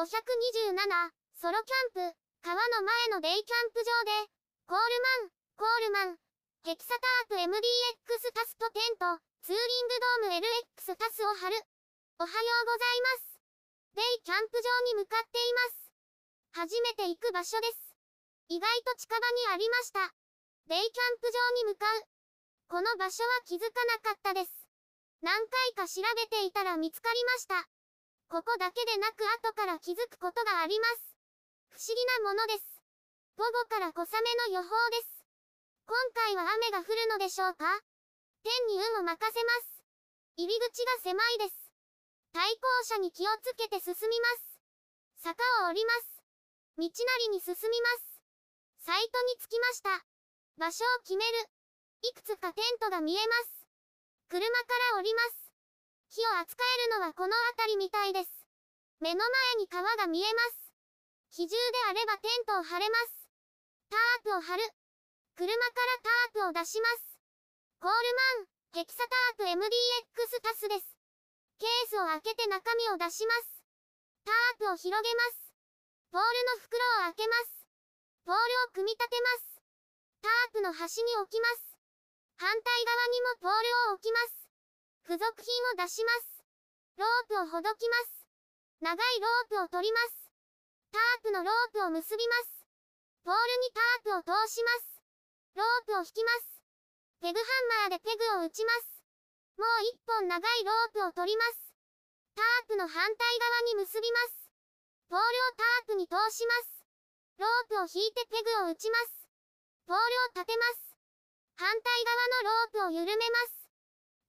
527、ソロキャンプ、川の前のデイキャンプ場で、コールマン、コールマン、ヘキサタープ MDX タスとテント、ツーリングドーム LX タスを貼る。おはようございます。デイキャンプ場に向かっています。初めて行く場所です。意外と近場にありました。デイキャンプ場に向かう。この場所は気づかなかったです。何回か調べていたら見つかりました。ここだけでなく後から気づくことがあります。不思議なものです。午後から小雨の予報です。今回は雨が降るのでしょうか？天に運を任せます。入り口が狭いです。対向車に気をつけて進みます。坂を降ります。道なりに進みます。サイトに着きました。場所を決める。いくつかテントが見えます。車から降ります。火を扱えるのはこの辺りみたいです。目の前に川が見えます。比重であればテントを張れます。タープを張る。車からタープを出します。コールマン、ヘキサタープ MDX タスです。ケースを開けて中身を出します。タープを広げます。ポールの袋を開けます。ポールを組み立てます。タープの端に置きます。反対側にもポールを置きます。付属品を出します。ロープをほどきます。長いロープを取ります。タープのロープを結びます。ポールにタープを通します。ロープを引きます。ペグハンマーでペグを打ちます。もう一本長いロープを取ります。タープの反対側に結びます。ポールをタープに通します。ロープを引いてペグを打ちます。ポールを立てます。反対側のロープを緩めます。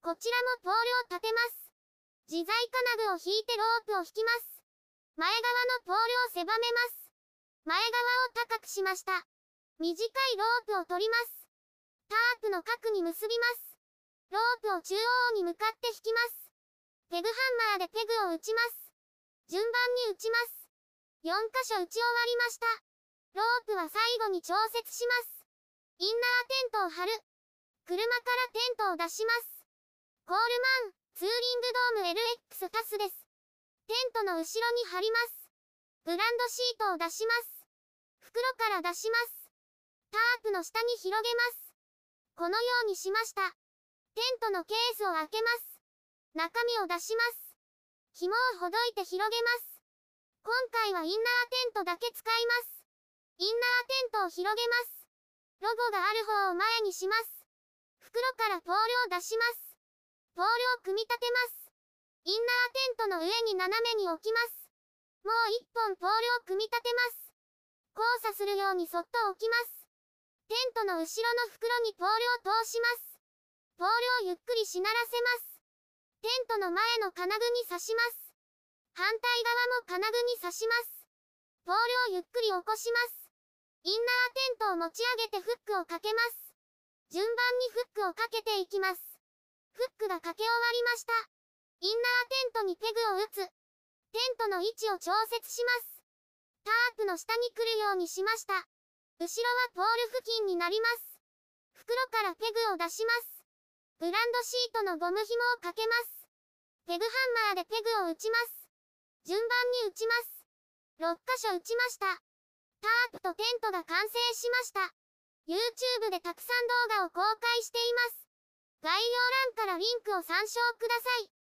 こちらもポールを立てます。自在金具を引いてロープを引きます。前側のポールを狭めます。前側を高くしました。短いロープを取ります。タープの角に結びます。ロープを中央に向かって引きます。ペグハンマーでペグを打ちます。順番に打ちます。4箇所打ち終わりました。ロープは最後に調節します。インナーテントを張る。車からテントを出します。コールマン、ツーリングドーム LX タスです。テントの後ろに貼ります。ブランドシートを出します。袋から出します。タープの下に広げます。このようにしました。テントのケースを開けます。中身を出します。紐をほどいて広げます。今回はインナーテントだけ使います。インナーテントを広げます。ロゴがある方を前にします。袋からポールを出します。ポールを組み立てます。インナーテントの上に斜めに置きます。もう一本ポールを組み立てます。交差するようにそっと置きます。テントの後ろの袋にポールを通します。ポールをゆっくりしならせます。テントの前の金具に刺します。反対側も金具に刺します。ポールをゆっくり起こします。インナーテントを持ち上げてフックをかけます。順番にフックをかけていきます。フックがかけ終わりました。インナーテントにペグを打つ。テントの位置を調節します。タープの下に来るようにしました。後ろはポール付近になります。袋からペグを出します。ブランドシートのゴム紐をかけます。ペグハンマーでペグを打ちます。順番に打ちます。6箇所打ちました。タープとテントが完成しました。YouTube でたくさん動画を公開しています。概要欄からリンクを参照ください。